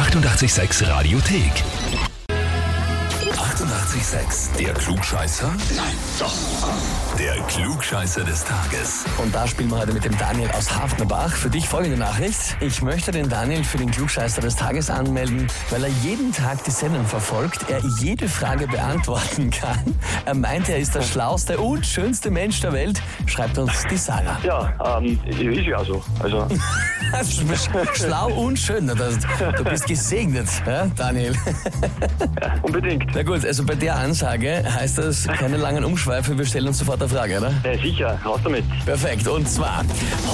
886 Radiothek. 88,6. Der Klugscheißer? Nein, doch. Der Klugscheißer des Tages. Und da spielen wir heute mit dem Daniel aus Hafnerbach. Für dich folgende Nachricht. Ich möchte den Daniel für den Klugscheißer des Tages anmelden, weil er jeden Tag die Sendung verfolgt, er jede Frage beantworten kann. Er meint, er ist der schlauste und schönste Mensch der Welt, schreibt uns die Sarah. Ja, ähm, ist ja so. Also, Schlau und schön. Du bist gesegnet, ja, Daniel. unbedingt. Na gut, also bei der Ansage heißt das keine langen Umschweife, wir stellen uns sofort eine Frage, oder? Ja, sicher, raus damit. Perfekt. Und zwar,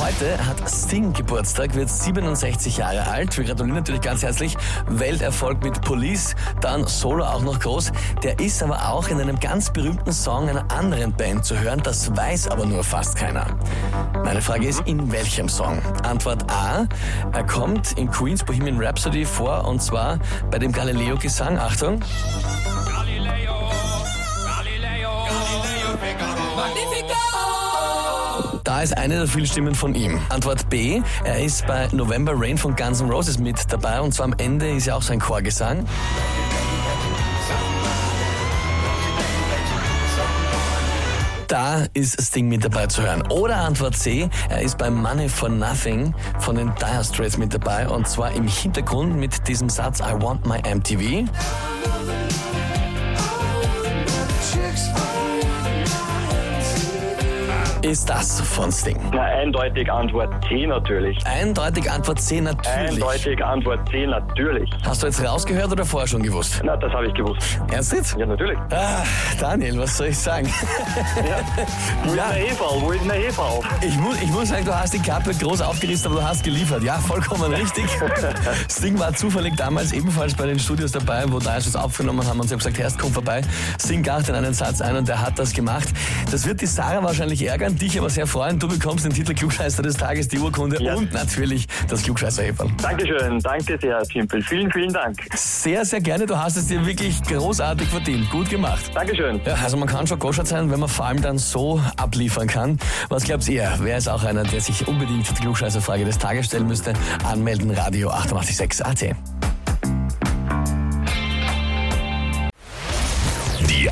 heute hat Sting Geburtstag, wird 67 Jahre alt. Wir gratulieren natürlich ganz herzlich. Welterfolg mit Police, dann Solo auch noch groß. Der ist aber auch in einem ganz berühmten Song einer anderen Band zu hören. Das weiß aber nur fast keiner. Meine Frage ist, in welchem Song? Antwort A. Er kommt in Queens Bohemian Rhapsody vor und zwar bei dem Galileo-Gesang. Achtung. Da ist eine der vielen Stimmen von ihm. Antwort B. Er ist bei November Rain von Guns N' Roses mit dabei und zwar am Ende ist ja auch sein Chorgesang. Da ist Sting mit dabei zu hören. Oder Antwort C, er ist bei Money for Nothing von den Dire Straits mit dabei und zwar im Hintergrund mit diesem Satz I want my MTV. Ist das von Sting? Na, eindeutig Antwort C natürlich. Eindeutig Antwort C natürlich. Eindeutig Antwort C natürlich. Hast du jetzt rausgehört oder vorher schon gewusst? Na, das habe ich gewusst. Ernst jetzt? Ja, natürlich. Ah, Daniel, was soll ich sagen? Wo Ja. ist der Heferl? Wo ist der Heferl? Ich muss, ich muss sagen, du hast die Kappe groß aufgerissen, aber du hast geliefert. Ja, vollkommen richtig. Sting war zufällig damals ebenfalls bei den Studios dabei, wo da es aufgenommen haben und sie haben gesagt, erst komm vorbei, sing gacht in einen Satz ein und der hat das gemacht. Das wird die Sarah wahrscheinlich ärgern, dich aber sehr freuen. Du bekommst den Titel Klugscheißer des Tages, die Urkunde Ja. und natürlich das klugscheißer -Häferl. Dankeschön, danke sehr, Timpel. Vielen, vielen Dank. Sehr, sehr gerne. Du hast es dir wirklich großartig verdient. Gut gemacht. Dankeschön. Ja, also man kann schon goschert sein, wenn man vor allem dann so abliefern kann. Was glaubt ihr? Wer ist auch einer, der sich unbedingt die Klugscheißerfrage des Tages stellen müsste? Anmelden, Radio 886 AT.